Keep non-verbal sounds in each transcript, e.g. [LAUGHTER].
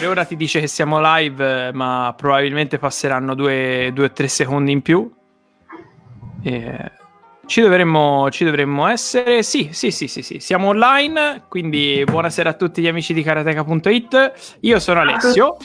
per ora ti dice che siamo live, ma probabilmente passeranno due o tre secondi in più. E ci dovremmo, ci dovremmo essere. Sì, sì, sì, sì, sì, siamo online. Quindi buonasera a tutti gli amici di karateka.it. Io sono Alessio.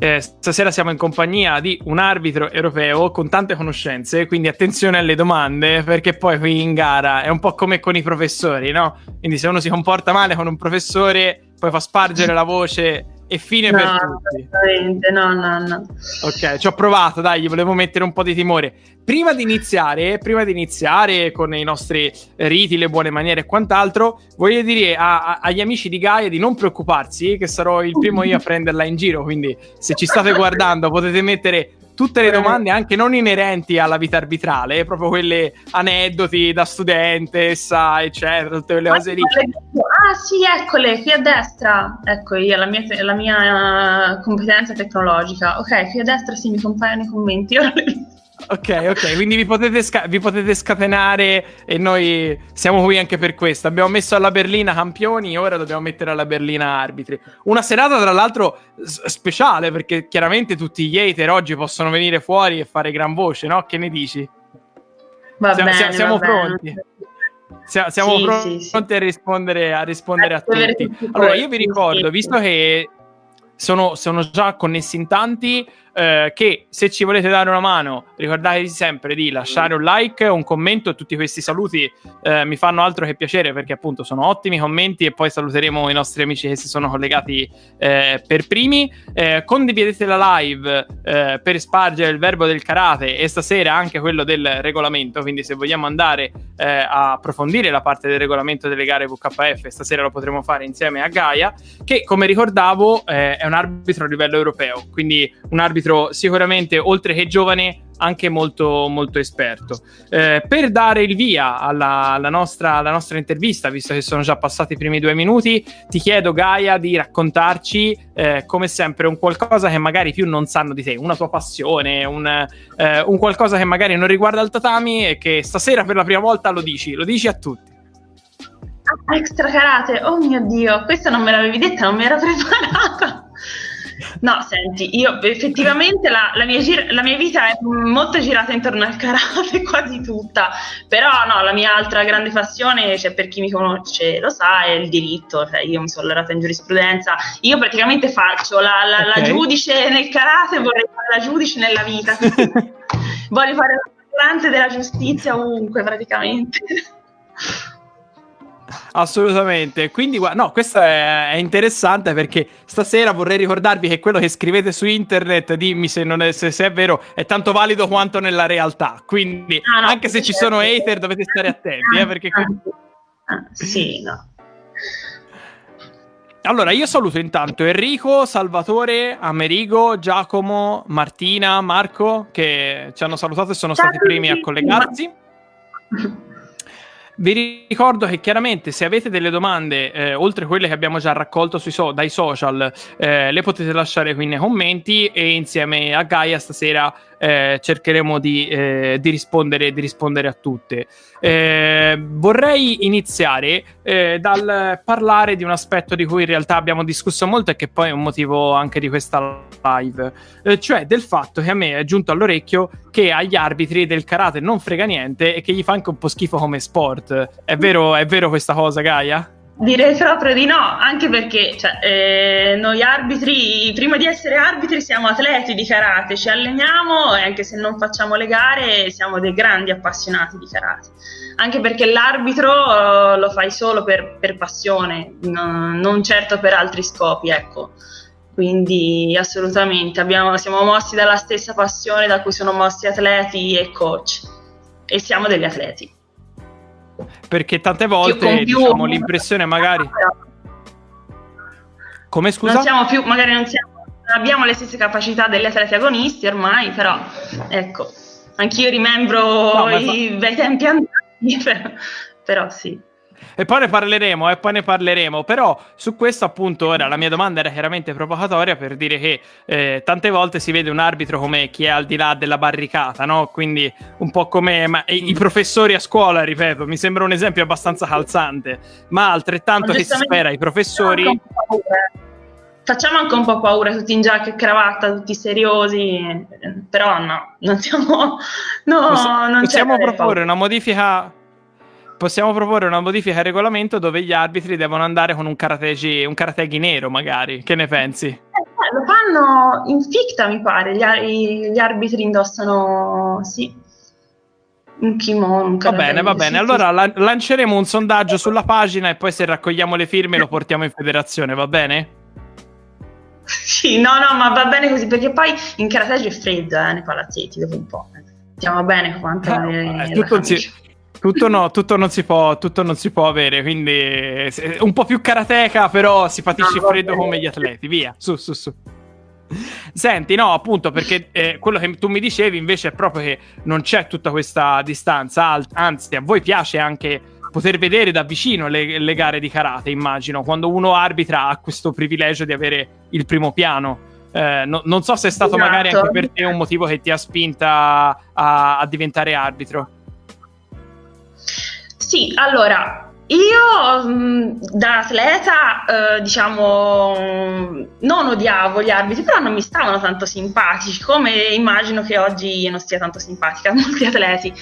Eh, stasera siamo in compagnia di un arbitro europeo con tante conoscenze, quindi attenzione alle domande, perché poi qui in gara è un po' come con i professori, no? Quindi se uno si comporta male con un professore, poi fa spargere la voce e fine no, per tutti. No, no, no. Ok, ci ho provato, dai, gli volevo mettere un po' di timore. Prima di iniziare, prima di iniziare con i nostri riti, le buone maniere e quant'altro, voglio dire a, a, agli amici di Gaia di non preoccuparsi, che sarò il primo io a prenderla in giro, quindi se ci state guardando potete mettere tutte le domande anche non inerenti alla vita arbitrale, proprio quelle aneddoti da studentessa, eccetera, tutte quelle cose lì. Ah sì, eccole, qui a destra. Ecco io, la mia, la mia competenza tecnologica. Ok, qui a destra sì, mi compaiono i commenti. [LAUGHS] Ok, ok, quindi vi potete, sca- vi potete, scatenare e noi siamo qui anche per questo. Abbiamo messo alla berlina campioni, ora dobbiamo mettere alla berlina arbitri. Una serata, tra l'altro, s- speciale perché chiaramente tutti gli hater oggi possono venire fuori e fare gran voce, no? Che ne dici? Va siamo, bene, siamo va pronti. Bene. Siamo, siamo sì, pronti sì, sì. a rispondere, a, rispondere a tutti. Allora, io vi ricordo, visto che sono, sono già connessi in tanti, eh, che se ci volete dare una mano ricordatevi sempre di lasciare un like, un commento tutti questi saluti eh, mi fanno altro che piacere perché appunto sono ottimi commenti e poi saluteremo i nostri amici che si sono collegati eh, per primi. Eh, condividete la live eh, per spargere il verbo del karate e stasera anche quello del regolamento. Quindi se vogliamo andare eh, a approfondire la parte del regolamento delle gare VKF stasera lo potremo fare insieme a Gaia che come ricordavo è un arbitro a livello europeo quindi un arbitro sicuramente oltre che giovane anche molto, molto esperto. Eh, per dare il via alla, alla, nostra, alla, nostra, intervista, visto che sono già passati i primi due minuti, ti chiedo Gaia di raccontarci eh, come sempre un qualcosa che magari più non sanno di te, una tua passione, un, eh, un qualcosa che magari non riguarda il tatami e che stasera per la prima volta lo dici, lo dici a tutti. Ah, extra karate, oh mio dio, questa non me l'avevi detta, non mi ero [LAUGHS] preparata. No, senti, io effettivamente la, la, mia gir- la, mia vita è molto girata intorno al karate, [LAUGHS] quasi tutta, però no, la mia altra grande passione, cioè, per chi mi conosce lo sa, è il diritto, cioè, io mi sono laureata in giurisprudenza, io praticamente faccio la, la, okay. la giudice nel karate, vorrei fare la giudice nella vita, [LAUGHS] voglio fare la della giustizia ovunque praticamente. Assolutamente. Quindi, no, questo è, interessante perché stasera vorrei ricordarvi che quello che scrivete su internet, dimmi se, non è, se, se è vero, è tanto valido quanto nella realtà. Quindi, ah, no, anche se ci sono hater, dovete stare attenti. Eh, perché... ah, sì, no. Allora, io saluto intanto Enrico, Salvatore, Amerigo, Giacomo, Martina, Marco, che ci hanno salutato e sono stati i primi a collegarsi. [LAUGHS] Vi ricordo che chiaramente se avete delle domande, eh, oltre quelle che abbiamo già raccolto so- dai social, eh, le potete lasciare qui nei commenti e insieme a Gaia stasera eh, cercheremo di, eh, di, rispondere, di, rispondere, a tutte. Eh, vorrei iniziare eh, dal parlare di un aspetto di cui in realtà abbiamo discusso molto e che poi è un motivo anche di questa live, eh, cioè del fatto che a me è giunto all'orecchio che agli arbitri del karate non frega niente e che gli fa anche un po' schifo come sport. È vero, è vero questa cosa, Gaia? Direi proprio di no, anche perché cioè, eh, noi arbitri, prima di essere arbitri, siamo atleti di karate, ci alleniamo e anche se non facciamo le gare siamo dei grandi appassionati di karate. Anche perché l'arbitro uh, lo fai solo per, per passione, no, non certo per altri scopi, ecco. Quindi assolutamente abbiamo, siamo mossi dalla stessa passione da cui sono mossi atleti e coach e siamo degli atleti perché tante volte diciamo, l'impressione magari come scusa? Non siamo più, magari non, siamo, non abbiamo le stesse capacità degli atleti agonisti ormai, però ecco, anch'io rimembro no, i fa... bei tempi andati, [LAUGHS] però, però sì. E poi ne parleremo, e poi ne parleremo. Però su questo, appunto, ora la mia domanda era chiaramente provocatoria per dire che eh, tante volte si vede un arbitro come chi è al di là della barricata, no? Quindi un po' come ma, i, i, professori a scuola, ripeto, mi sembra un esempio abbastanza calzante, ma altrettanto che si spera i professori. facciamo anche un po' paura tutti in giacca e cravatta, tutti seriosi, però no, non siamo... [LAUGHS] No, Posso, non possiamo proporre una modifica... Possiamo proporre una modifica al regolamento dove gli arbitri devono andare con un karategi, un karategi nero, magari. Che ne pensi? Eh, lo fanno in ficta, mi pare. Gli, gli arbitri indossano, sì, un kimono. Va bene, va bene. Allora la- lanceremo un sondaggio sulla pagina e poi se raccogliamo le firme lo portiamo in federazione, va bene? [LAUGHS] Sì, no, no, ma va bene così perché poi in karateggio è freddo eh, nei palazzetti dopo un po'. Stiamo bene quanto ah, è tutto, si, tutto, no, tutto, non si può, tutto non si può avere, quindi un po' più karateca, però si patisce no, freddo come gli atleti. Via, su, su, su. Senti, no, appunto, perché eh, quello che tu mi dicevi invece è proprio che non c'è tutta questa distanza, anzi, a voi piace anche poter vedere da vicino le, le gare di karate, immagino, quando uno arbitra ha questo privilegio di avere il primo piano. Eh, no, non so se è stato esatto. magari anche per te un motivo che ti ha spinta a, a diventare arbitro. Sì, allora, io mm, da atleta, eh, diciamo, non odiavo gli arbitri, però non mi stavano tanto simpatici, come immagino che oggi non stia tanto simpatica a molti atleti.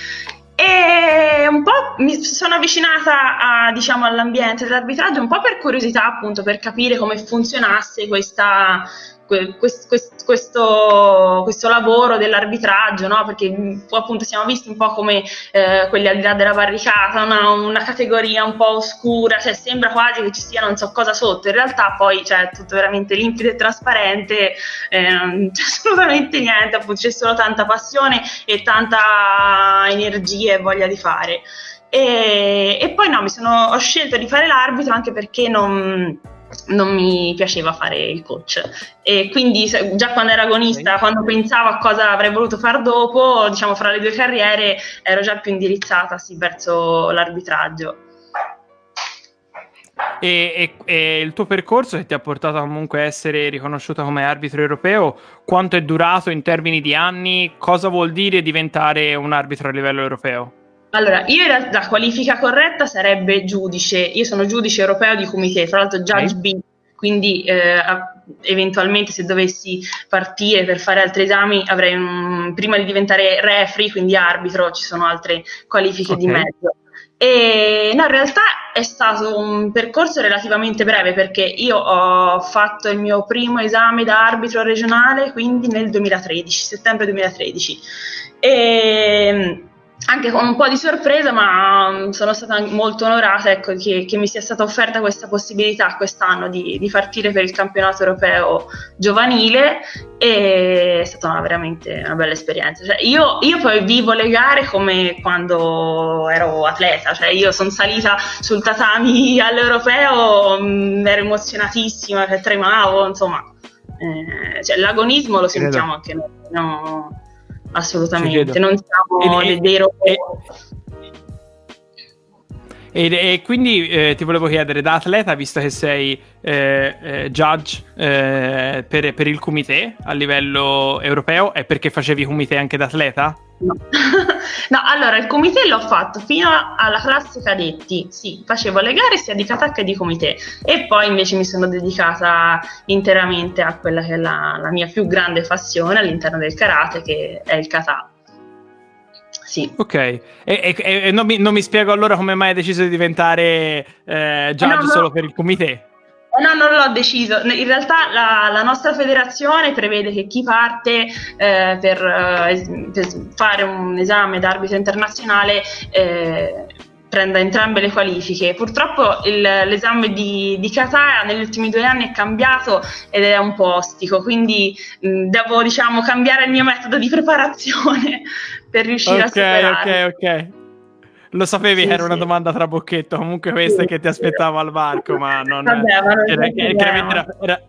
E un po' mi sono avvicinata a, diciamo, all'ambiente dell'arbitraggio un po' per curiosità, appunto, per capire come funzionasse questa, questo, questo, questo, lavoro dell'arbitraggio, no? perché mm, appunto siamo visti un po' come eh, quelli al di là della barricata, una, una, categoria un po' oscura, cioè sembra quasi che ci sia non so cosa sotto, in realtà poi c'è tutto veramente limpido e trasparente, eh, non [LAUGHS] c'è assolutamente niente, appunto c'è solo tanta passione e tanta energia e voglia di fare. E, e poi no, sono, ho scelto di fare l'arbitro anche perché non non mi piaceva fare il coach e quindi già quando ero agonista, quando pensavo a cosa avrei voluto fare dopo, diciamo fra le due carriere, ero già più indirizzata sì, verso l'arbitraggio. E, e, e, il tuo percorso che ti ha portato comunque a essere riconosciuta come arbitro europeo, quanto è durato in termini di anni? Cosa vuol dire diventare un arbitro a livello europeo? Allora, io in realtà la qualifica corretta sarebbe giudice. Io sono giudice europeo di comité, tra l'altro Judge okay. B, quindi eh, eventualmente se dovessi partire per fare altri esami avrei un, prima di diventare referee, quindi arbitro, ci sono altre qualifiche okay. di mezzo. E no, in realtà è stato un percorso relativamente breve perché io ho fatto il mio primo esame da arbitro regionale, quindi nel 2013, settembre 2013. E anche con un po' di sorpresa, ma mm, sono stata molto onorata ecco, che, che, mi sia stata offerta questa possibilità quest'anno di, di partire per il campionato europeo giovanile e è stata una, veramente una bella esperienza. Cioè, io, io, poi vivo le gare come quando ero atleta, cioè io sono salita sul tatami all'europeo, mh, mm, ero emozionatissima, cioè, tremavo, insomma, eh, cioè, l'agonismo lo sentiamo anche noi. No? Assolutamente, non siamo e, dei robot. E, e, quindi eh, ti volevo chiedere, da atleta, visto che sei eh, eh, judge eh, per, per, il comité a livello europeo, è perché facevi comité anche da atleta? No. [LAUGHS] no, allora il comité l'ho fatto fino alla classe cadetti, sì, facevo le gare sia di kata che di comité e poi invece mi sono dedicata interamente a quella che è la, la mia più grande passione all'interno del karate, che è il kata. Sì. Ok, e, e, e non, mi, non, mi, spiego allora come mai hai deciso di diventare eh, judge no, no. solo per il comité? No, non l'ho deciso. In realtà la, la nostra federazione prevede che chi parte eh, per, eh, per, fare un esame d'arbitro internazionale eh, prenda entrambe le qualifiche. Purtroppo il, l'esame di, di Qatar negli ultimi due anni è cambiato ed è un po' ostico, quindi mh, devo diciamo cambiare il mio metodo di preparazione per riuscire okay, a superare. Ok, ok, ok. Lo sapevi sì, che era sì. una domanda tra bocchetto, comunque questa sì, che ti aspettavo al varco, ma non... Vabbè, ma non era, era, era,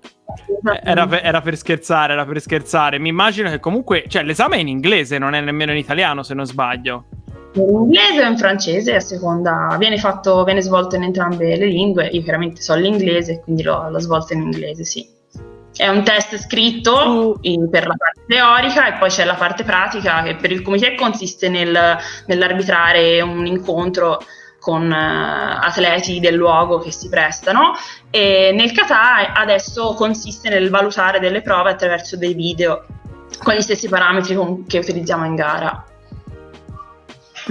era, era, per scherzare, era per scherzare. Mi immagino che comunque, cioè l'esame è in inglese, non è nemmeno in italiano se non sbaglio. In inglese o in francese, a seconda, viene, fatto, viene svolto in entrambe le lingue, io chiaramente so l'inglese, quindi l'ho, l'ho svolto in inglese, sì. È un test scritto in, per la parte teorica e poi c'è la parte pratica che per il comité consiste nel, nell'arbitrare un incontro con uh, atleti del luogo che si prestano e nel kata adesso consiste nel valutare delle prove attraverso dei video con gli stessi parametri con, che utilizziamo in gara.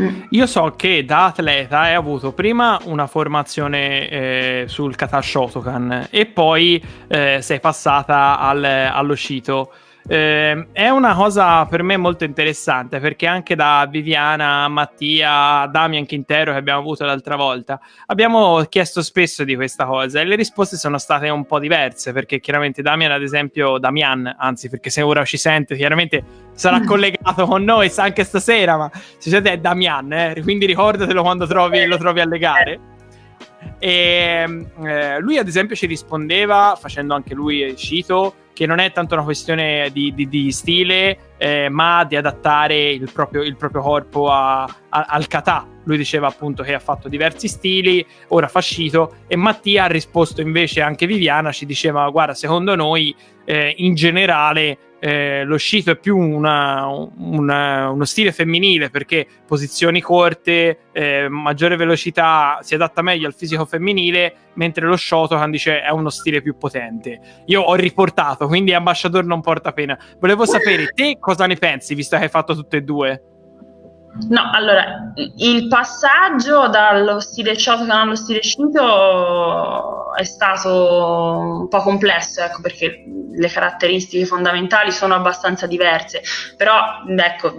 Mm. Io so che da atleta hai avuto prima una formazione eh, sul kata Shotokan e poi eh, sei passata al, allo Shito. Eh, è una cosa per me molto interessante perché anche da Viviana, Mattia, Damian Quintero che abbiamo avuto l'altra volta abbiamo chiesto spesso di questa cosa e le risposte sono state un po' diverse perché chiaramente Damian ad esempio, Damian anzi perché se ora ci sente chiaramente sarà [LAUGHS] collegato con noi anche stasera ma se siete è Damian eh, quindi ricordatelo quando trovi, lo trovi a legare e eh, lui ad esempio ci rispondeva facendo anche lui Cito che non è tanto una questione di, di, di stile, eh, ma di adattare il proprio, il proprio corpo a, a, al kata. Lui diceva appunto che ha fatto diversi stili, ora fa Shito, e Mattia ha risposto invece anche Viviana, ci diceva guarda, secondo noi eh, in generale eh, lo scito è più una, una, uno stile femminile perché posizioni corte, eh, maggiore velocità, si adatta meglio al fisico femminile, mentre lo Shotokan dice è uno stile più potente. Io ho riportato, quindi ambasciatore non porta pena. Volevo sapere te cosa ne pensi, visto che hai fatto tutte e due. No, allora, il passaggio dallo stile Shotokan allo stile Shinto è stato un po' complesso, ecco, perché le caratteristiche fondamentali sono abbastanza diverse, però ecco,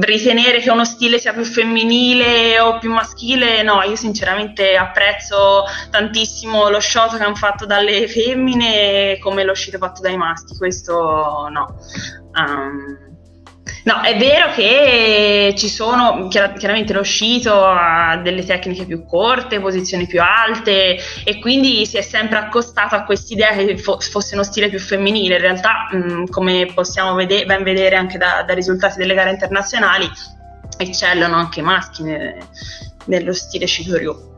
ritenere che uno stile sia più femminile o più maschile, no, io sinceramente apprezzo tantissimo lo Shotokan fatto dalle femmine come lo Shito fatto dai maschi, questo no. Um, No, è vero che ci sono, chiaramente lo scito ha delle tecniche più corte, posizioni più alte e quindi si è sempre accostato a quest'idea che fo- fosse uno stile più femminile. In realtà, mh, come possiamo vede- ben vedere anche da, da, risultati delle gare internazionali, eccellono anche i maschi ne- nello stile Shitoryu.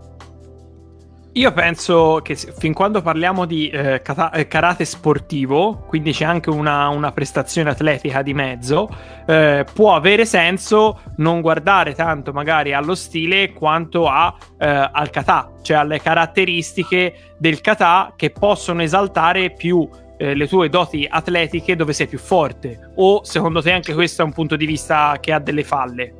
Io penso che fin quando parliamo di eh, kata- eh, karate sportivo, quindi c'è anche una, una prestazione atletica di mezzo, eh, può avere senso non guardare tanto magari allo stile quanto a, eh, al kata, cioè alle caratteristiche del kata che possono esaltare più eh, le tue doti atletiche dove sei più forte. O secondo te anche questo è un punto di vista che ha delle falle?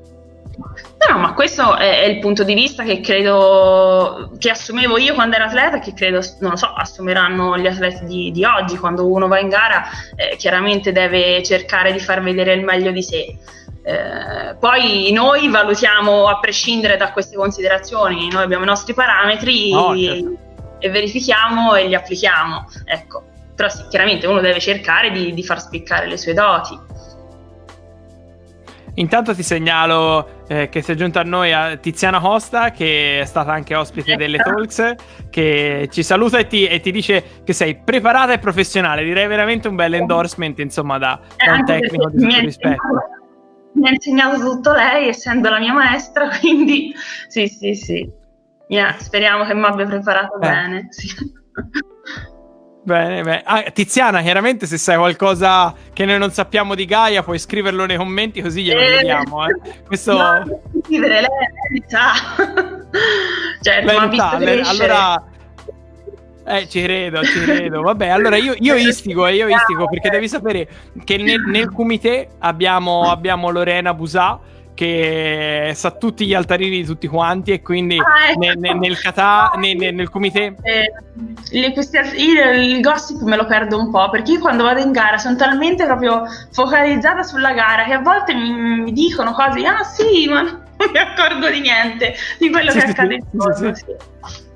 No, ma questo è, è, il punto di vista che credo che assumevo io quando ero atleta e che credo, non lo so, assumeranno gli atleti di, di oggi. Quando uno va in gara, eh, chiaramente deve cercare di far vedere il meglio di sé. Eh, poi noi valutiamo a prescindere da queste considerazioni, noi abbiamo i nostri parametri oh, certo. e verifichiamo e li applichiamo. Ecco. Però sì, chiaramente uno deve cercare di, di far spiccare le sue doti. Intanto ti segnalo eh, che si è giunta a noi a Tiziana Costa, che è stata anche ospite delle Talks, che ci saluta e ti, e ti dice che sei preparata e professionale. Direi veramente un bel endorsement, insomma, da, da un tecnico di tutto rispetto. Mi ha insegnato tutto lei, essendo la mia maestra, [LAUGHS] quindi sì, sì, sì. Yeah, speriamo che mi abbia preparato eh. bene. Sì. [LAUGHS] Bene, bene. Ah, Tiziana, chiaramente se sai qualcosa che noi non sappiamo di Gaia, puoi scriverlo nei commenti così glielo eh, chiediamo. Eh. Questo... No, scrivere lei verità. [LAUGHS] cioè, verità, le... allora... Eh, ci credo, ci credo. Vabbè, allora io, io istigo, eh, io istigo perché devi sapere che nel, nel comité abbiamo, abbiamo Lorena Busà che sa tutti gli altarini di tutti quanti e quindi ah, ecco. nel, nel, nel kata, nel, nel comité... Eh, le, questi, io il gossip me lo perdo un po' perché io quando vado in gara sono talmente proprio focalizzata sulla gara che a volte mi, mi dicono cose, ah sì, ma non mi accorgo di niente, di quello sì, che sì, accade intorno. Sì, sì.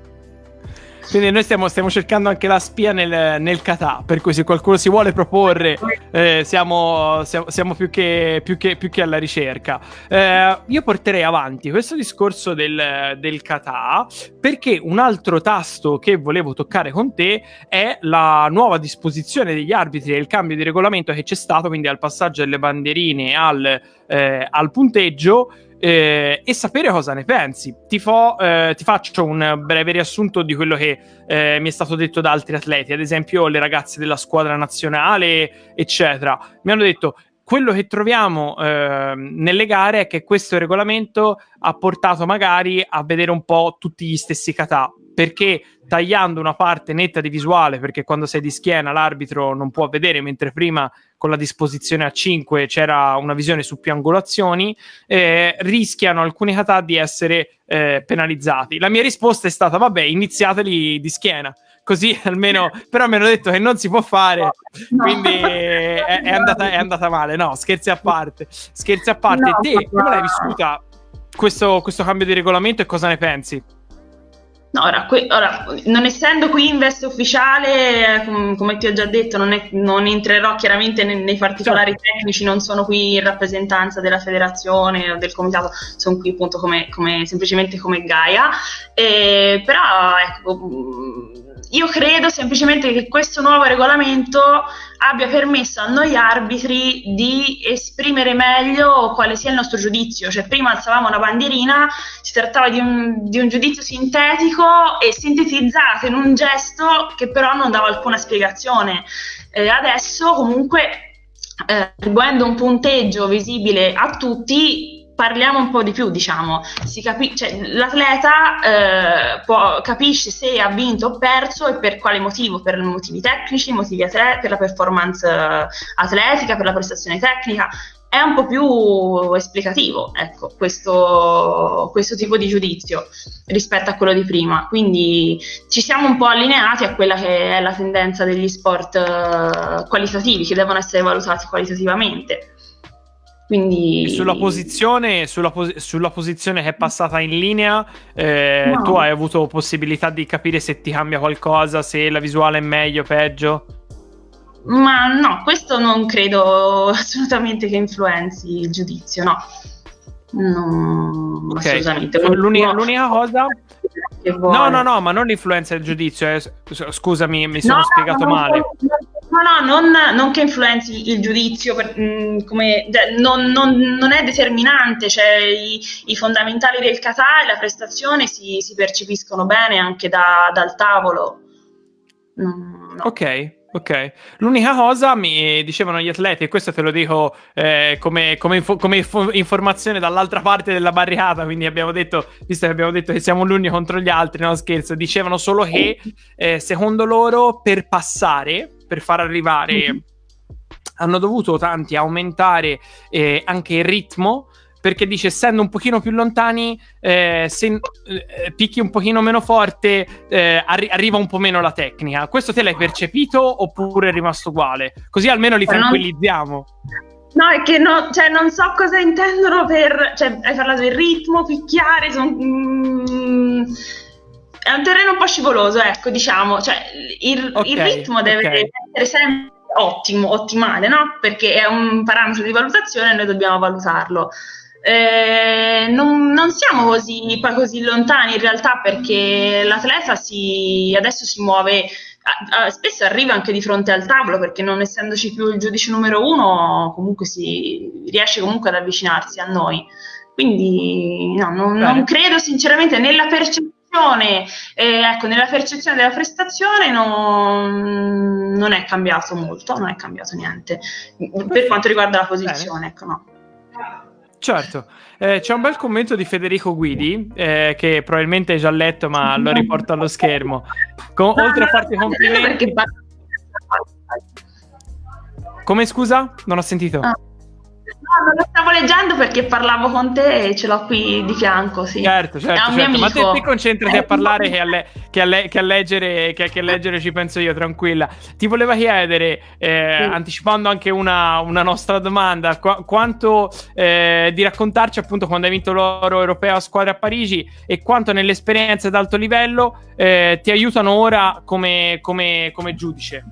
Quindi noi stiamo, stiamo, cercando anche la spia nel, nel kata, per cui se qualcuno si vuole proporre eh, siamo, siamo, siamo più, che, più, che, più, che, alla ricerca. Eh, io porterei avanti questo discorso del, del kata perché un altro tasto che volevo toccare con te è la nuova disposizione degli arbitri e il cambio di regolamento che c'è stato, quindi al passaggio delle bandierine al, eh, al punteggio eh, e sapere cosa ne pensi. Ti, fo, eh, ti, faccio un breve riassunto di quello che eh, mi è stato detto da altri atleti, ad esempio le ragazze della squadra nazionale, eccetera. Mi hanno detto quello che troviamo eh, nelle gare è che questo regolamento ha portato magari a vedere un po' tutti gli stessi kata perché tagliando una parte netta di visuale, perché quando sei di schiena l'arbitro non può vedere, mentre prima con la disposizione a 5 c'era una visione su più angolazioni, eh, rischiano alcuni kata di essere eh, penalizzati. La mia risposta è stata: vabbè, iniziateli di schiena. Così [LAUGHS] almeno, però mi hanno detto che non si può fare, no. quindi [LAUGHS] è, è, andata, è, andata, male. No, scherzi a parte, scherzi a parte. No, Te come l'hai vissuta questo, questo cambio di regolamento e cosa ne pensi? No, ora, que- ora, non essendo qui Invest ufficiale, com- come ti ho già detto, non, è- non entrerò chiaramente nei, nei particolari certo. tecnici, non sono qui in rappresentanza della federazione o del comitato, sono qui appunto come, come semplicemente come Gaia. E, però ecco, io credo semplicemente che questo nuovo regolamento abbia permesso a noi arbitri di esprimere meglio quale sia il nostro giudizio. Cioè, prima alzavamo una bandierina, si trattava di un, di un giudizio sintetico e sintetizzato in un gesto che però non dava alcuna spiegazione. Eh, adesso, comunque, eh, attribuendo un punteggio visibile a tutti, parliamo un po' di più, diciamo, capi- cioè, l'atleta eh, può, capisce se ha vinto o perso e per quale motivo, per motivi tecnici, motivi atle- per la performance eh, atletica, per la prestazione tecnica, è un po' più esplicativo, ecco, questo, questo tipo di giudizio rispetto a quello di prima. Quindi ci siamo un po' allineati a quella che è la tendenza degli sport eh, qualitativi, che devono essere valutati qualitativamente. Quindi... Sulla posizione, sulla, pos- sulla posizione che è passata in linea, eh, no. tu hai avuto possibilità di capire se ti cambia qualcosa, se la visuale è meglio o peggio? Ma no, questo non credo [LAUGHS] assolutamente che influenzi il giudizio, no. No, okay. assolutamente. L'unica, l'unica cosa... No, no, no, ma non influenza il giudizio. Eh. Scusami, mi sono no, spiegato no, male. No, no, non, non, che influenzi il giudizio, per, mh, mm, come, non, non, non, è determinante, cioè i, i, fondamentali del kata e la prestazione si, si percepiscono bene anche da, dal tavolo. No. Ok, Ok, l'unica cosa mi dicevano gli atleti, e questo te lo dico eh, come, come, info, come info, informazione dall'altra parte della barricata, quindi abbiamo detto, visto che abbiamo detto che siamo l'uni contro gli altri, no scherzo, dicevano solo che eh, secondo loro per passare, per far arrivare, mm-hmm. hanno dovuto tanti aumentare eh, anche il ritmo perché dice essendo un pochino più lontani eh, se eh, picchi un pochino meno forte eh, arri- arriva un po' meno la tecnica questo te l'hai percepito oppure è rimasto uguale così almeno li tranquillizziamo No, è che no, cioè, non so cosa intendono per... Cioè, hai parlato del ritmo, picchiare, son, mm, è un terreno un po' scivoloso, ecco, diciamo. Cioè, il, okay, il ritmo deve okay. essere sempre ottimo, ottimale, no? Perché è un parametro di valutazione e noi dobbiamo valutarlo. Eh, non, non, siamo così, poi così lontani in realtà perché l'atleta si, adesso si muove, a, a, spesso arriva anche di fronte al tavolo perché non essendoci più il giudice numero uno comunque si riesce comunque ad avvicinarsi a noi. Quindi no, non, non credo sinceramente nella percezione, eh, ecco, nella percezione della prestazione non, non, è cambiato molto, non è cambiato niente per quanto riguarda la posizione. Ecco, no. Certo, eh, c'è un bel commento di Federico Guidi eh, che probabilmente hai già letto ma lo riporto allo schermo. Con, oltre a farti complimenti... Come scusa? Non ho sentito. Ah. No, non lo stavo leggendo perché parlavo con te e ce l'ho qui di fianco, sì. Certo, certo, certo. ma te, te concentrati a parlare che a, le, che, a le, che a, leggere, che, che a leggere ci penso io, tranquilla. Ti volevo chiedere, eh, sì. anticipando anche una, una nostra domanda, qu- quanto eh, di raccontarci appunto quando hai vinto l'oro europeo a squadra a Parigi e quanto nelle esperienze ad alto livello eh, ti aiutano ora come, come, come giudice?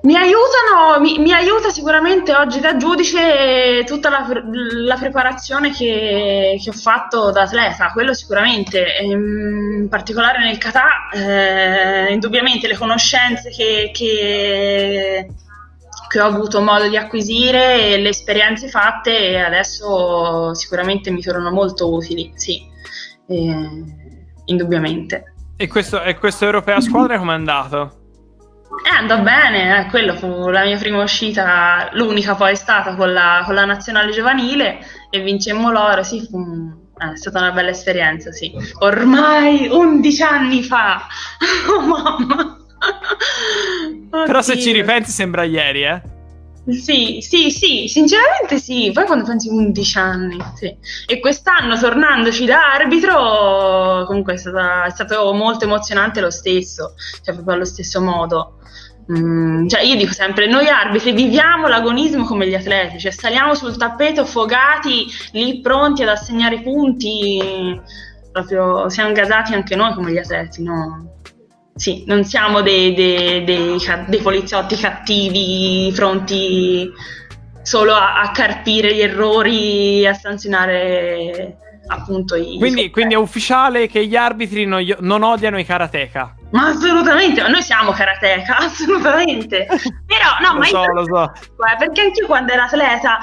Mi aiutano, mi, mi, aiuta sicuramente oggi da giudice tutta la, la preparazione che, che, ho fatto da atleta, quello sicuramente, ehm, in particolare nel kata, eh, indubbiamente le conoscenze che, che, che, ho avuto modo di acquisire le esperienze fatte adesso sicuramente mi tornano molto utili, sì, eh, indubbiamente. E questo, e questo europeo a squadra come è andato? Eh, andò bene, eh, quello fu la mia prima uscita, l'unica poi è stata con la, con la nazionale giovanile e vincemmo l'oro, sì, fu eh, è stata una bella esperienza, sì. Ormai 11 anni fa, [LAUGHS] oh mamma. Però se ci ripensi sembra ieri, eh? Sì, sì, sì, sinceramente sì. Poi quando pensi 11 anni, sì. E quest'anno tornandoci da arbitro, comunque è, stata, è stato molto emozionante lo stesso, cioè proprio allo stesso modo. Mm, cioè io dico sempre, noi arbitri viviamo l'agonismo come gli atleti, cioè saliamo sul tappeto fogati, lì pronti ad assegnare punti, proprio siamo gasati anche noi come gli atleti, no? Sì, non siamo dei, dei, dei, dei poliziotti cattivi, pronti solo a, a, carpire gli errori, a sanzionare appunto i... Quindi, quindi è ufficiale che gli arbitri non, non odiano i karateka? Ma assolutamente, ma noi siamo karateka, [LAUGHS] assolutamente. Però no, lo ma so, io, lo so. [LAUGHS] perché anche io quando ero atleta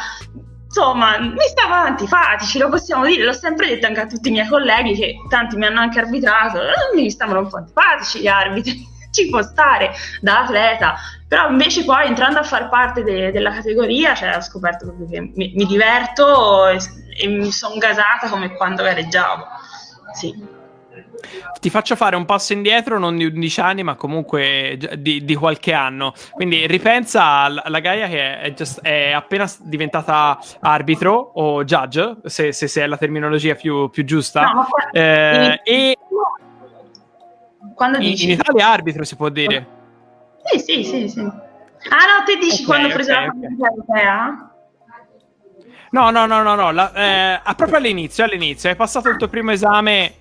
insomma, mi stavano antipatici, lo possiamo dire, l'ho sempre detto anche a tutti i miei colleghi che tanti mi hanno anche arbitrato, mi stavano un po' antipatici gli arbitri, [LAUGHS] ci può stare da atleta, però invece poi entrando a far parte de- della categoria cioè, ho scoperto proprio che mi, mi diverto e, e mi sono gasata come quando gareggiavo. Sì. Ti faccio fare un passo indietro, non di 11 anni, ma comunque di, di qualche anno. Quindi ripensa alla Gaia che è, just, è, appena diventata arbitro o judge, se, se, se è la terminologia più, più giusta. No, eh, e quando dici... in Italia arbitro si può dire. Sì, sì, sì, sì. Ah no, te dici okay, quando ho preso okay, la okay. europea? No, no, no, no, no. La, eh, proprio all'inizio, all'inizio. Hai passato il tuo primo esame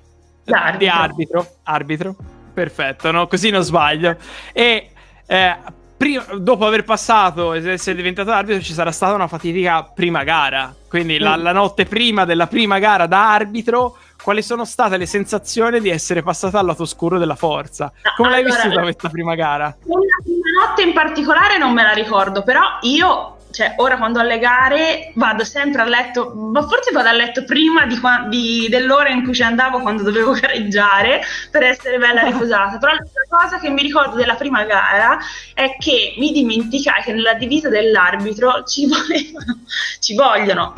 L'arbitro. di arbitro. Arbitro, perfetto, no? così non sbaglio. E eh, prima, dopo aver passato e essere diventato arbitro ci sarà stata una fatidica prima gara. Quindi mm. la, la, notte prima della prima gara da arbitro, quali sono state le sensazioni di essere passata al lato scuro della forza? Come allora, l'hai vissuta questa prima gara? Una prima notte in particolare non me la ricordo, però io cioè ora quando ho le gare vado sempre a letto, ma forse vado a letto prima di, di, dell'ora in cui ci andavo quando dovevo [LAUGHS] gareggiare per essere bella riposata. Però la cosa che mi ricordo della prima gara è che mi dimenticai che nella divisa dell'arbitro ci, [LAUGHS] volevano, ci vogliono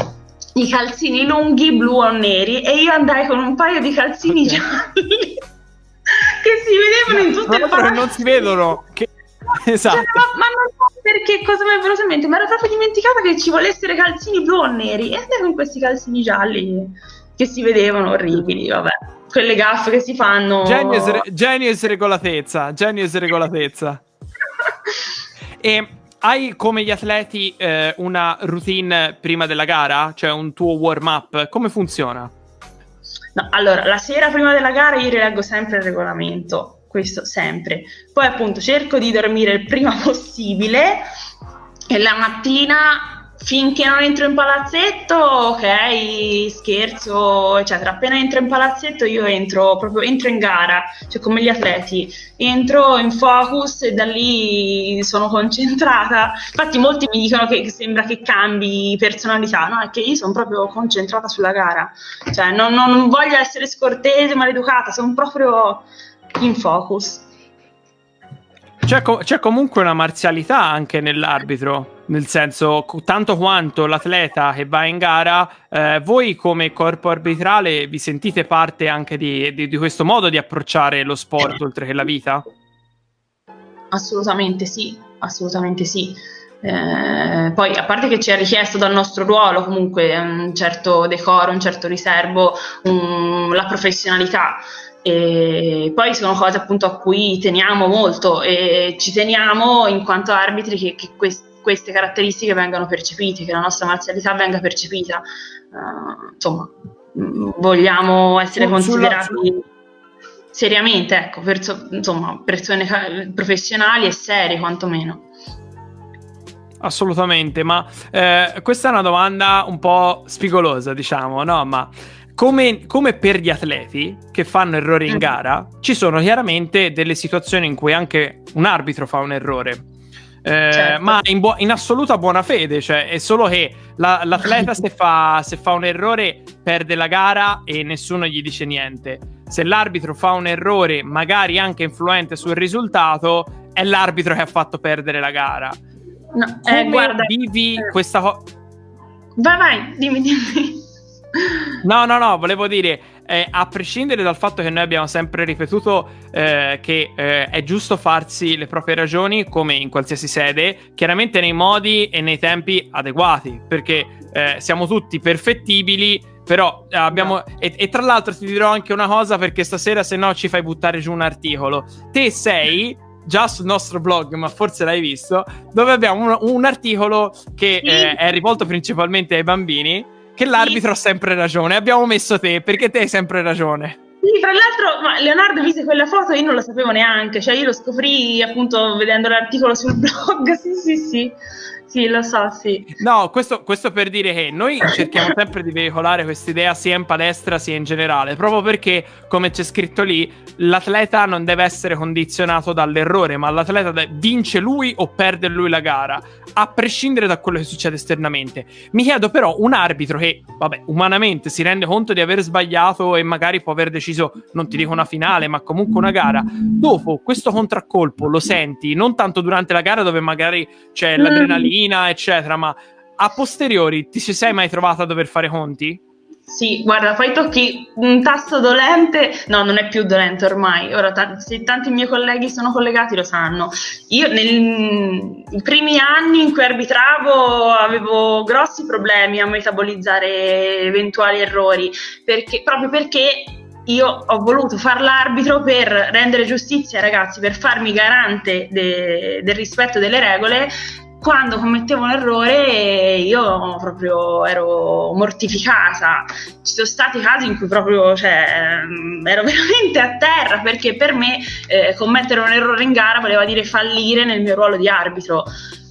i calzini lunghi blu o neri e io andai con un paio di calzini okay. gialli [LAUGHS] che si vedevano in tutte le parti. non si vedono. Che... Esatto. Cioè, ma, ma, non perché cosa mi è venuto in mente, ma ero proprio dimenticata che ci volessero calzini blu o neri e andai con questi calzini gialli che si vedevano orribili, vabbè. Quelle gaffe che si fanno. Genius, genius regolatezza, genius regolatezza. [LAUGHS] e hai come gli atleti eh, una routine prima della gara? Cioè un tuo warm up? Come funziona? No, allora, la sera prima della gara io rileggo sempre il regolamento questo sempre. Poi appunto cerco di dormire il prima [LAUGHS] possibile e la mattina finché non entro in palazzetto, ok, scherzo, eccetera. Appena entro in palazzetto io entro proprio entro in gara, cioè come gli atleti, entro in focus e da lì sono concentrata. Infatti molti mi dicono che sembra che cambi personalità, no? È che io sono proprio concentrata sulla gara. Cioè non, non voglio essere scortese, maleducata, sono proprio in focus. C'è, co- c'è, comunque una marzialità anche nell'arbitro, nel senso, tanto quanto l'atleta che va in gara, eh, voi come corpo arbitrale vi sentite parte anche di, di, di questo modo di approcciare lo sport oltre che la vita? Assolutamente sì, assolutamente sì. Eh, poi a parte che ci è richiesto dal nostro ruolo comunque un certo decoro, un certo riservo, un, la professionalità. E poi sono cose appunto a cui teniamo molto e ci teniamo in quanto arbitri che, che quest- queste caratteristiche vengano percepite, che la nostra marzialità venga percepita. Uh, insomma, mm, vogliamo essere considerati sulla... seriamente, ecco, perso- insomma, persone professionali e serie quantomeno. Assolutamente, ma eh, questa è una domanda un po' spigolosa, diciamo, no? Ma come, come, per gli atleti che fanno errori in mm. gara, ci sono chiaramente delle situazioni in cui anche un arbitro fa un errore. Eh, certo. Ma in, bu- in, assoluta buona fede, cioè è solo che la- l'atleta [LAUGHS] se fa, se fa un errore perde la gara e nessuno gli dice niente. Se l'arbitro fa un errore, magari anche influente sul risultato, è l'arbitro che ha fatto perdere la gara. No, Come eh, guarda, vivi eh, questa cosa? Vai, vai, dimmi, dimmi. No, no, no, volevo dire, eh, a prescindere dal fatto che noi abbiamo sempre ripetuto eh, che eh, è giusto farsi le proprie ragioni come in qualsiasi sede, chiaramente nei modi e nei tempi adeguati, perché eh, siamo tutti perfettibili, però abbiamo... E, e tra l'altro ti dirò anche una cosa perché stasera se no ci fai buttare giù un articolo. Te sei già sul nostro blog, ma forse l'hai visto, dove abbiamo un, un articolo che Sì. eh, è rivolto principalmente ai bambini, che l'arbitro ha sempre ragione. Abbiamo messo te, perché te hai sempre ragione. Sì, tra l'altro, ma Leonardo mise quella foto e io non lo sapevo neanche, cioè io lo scoprì appunto vedendo l'articolo sul [LAUGHS] blog, sì, sì, sì, sì, lo so, sì. No, questo, questo per dire che noi cerchiamo sempre di veicolare quest'idea sia in palestra sia in generale, proprio perché, come c'è scritto lì, l'atleta non deve essere condizionato dall'errore, ma l'atleta de- vince lui o perde lui la gara, a prescindere da quello che succede esternamente. Mi chiedo però, un arbitro che, vabbè, umanamente si rende conto di aver sbagliato e magari può aver deciso, non ti dico una finale, ma comunque una gara, dopo questo contraccolpo lo senti, non tanto durante la gara dove magari c'è Mm. L'adrenalina, eccetera, ma a posteriori ti sei mai trovato a dover fare conti? Sì, guarda, poi tocchi un tasto dolente, no, non è più dolente ormai, ora ta- se tanti miei colleghi sono collegati lo sanno. Io nei primi anni in cui arbitravo avevo grossi problemi a metabolizzare eventuali errori, perché, proprio perché io ho voluto far l'arbitro per rendere giustizia ai ragazzi, per farmi garante de- del rispetto delle regole quando commettevo un errore io proprio ero mortificata. Ci sono stati casi in cui proprio cioè, mm, ero [LAUGHS] veramente a terra perché per me eh, commettere un errore in gara voleva dire fallire nel mio ruolo di arbitro.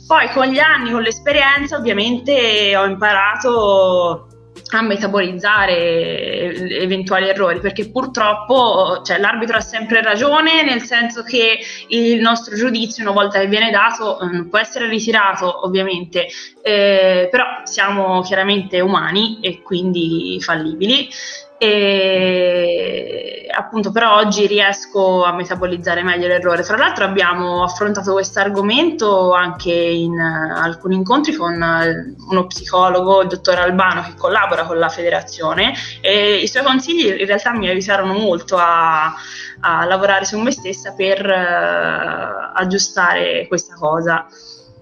Poi con gli anni, con l'esperienza, ovviamente ho imparato a metabolizzare eventuali errori perché purtroppo cioè, l'arbitro ha sempre ragione nel senso che il nostro giudizio una volta che viene dato eh, può essere ritirato ovviamente. Eh, però siamo chiaramente umani e quindi fallibili e appunto però oggi riesco a metabolizzare meglio l'errore. Tra l'altro abbiamo affrontato questo argomento anche in uh, alcuni incontri con uh, uno psicologo il dottor Albano che collabora con la federazione. E i suoi consigli in realtà mi aiutarono molto a, a lavorare su me stessa per uh, aggiustare questa cosa.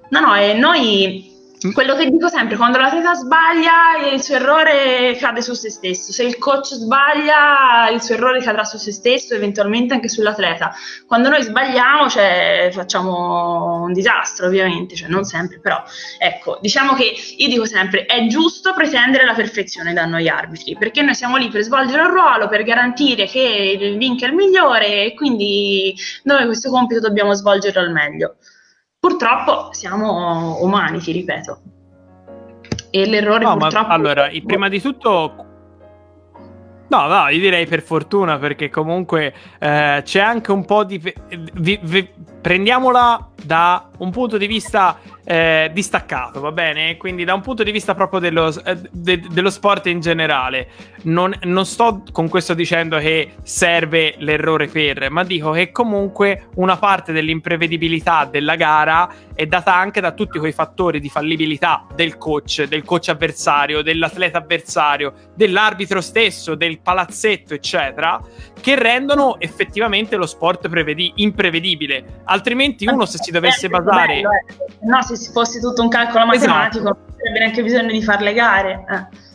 No no e noi quello che dico sempre, quando l'atleta sbaglia il suo errore cade su se stesso, se il coach sbaglia il suo errore cadrà su se stesso, eventualmente anche sull'atleta. Quando noi sbagliamo cioè, facciamo un disastro ovviamente, cioè, non sempre però. Ecco, diciamo che io dico sempre, è giusto pretendere la perfezione da noi arbitri, perché noi siamo lì per svolgere un ruolo, per garantire che vinca il migliore e quindi noi questo compito dobbiamo svolgerlo al meglio. Purtroppo siamo umani, ti ripeto. E l'errore no, purtroppo... Ma, allora, prima di tutto... No, no, io direi per fortuna perché comunque eh, c'è anche un po' di... Vi, vi, prendiamola da un punto di vista eh, distaccato, va bene? Quindi da un punto di vista proprio dello, eh, de, dello sport in generale. Non, non, sto con questo dicendo che serve l'errore per, ma dico che comunque una parte dell'imprevedibilità della gara è data anche da tutti quei fattori di fallibilità del coach, del coach avversario, dell'atleta avversario, dell'arbitro stesso, del palazzetto, eccetera, che rendono effettivamente lo sport prevedi- imprevedibile. Altrimenti uno se si dovesse basare... Bello, eh. No, se fosse tutto un calcolo matematico, esatto. non avrebbe neanche bisogno di fare le gare. Eh.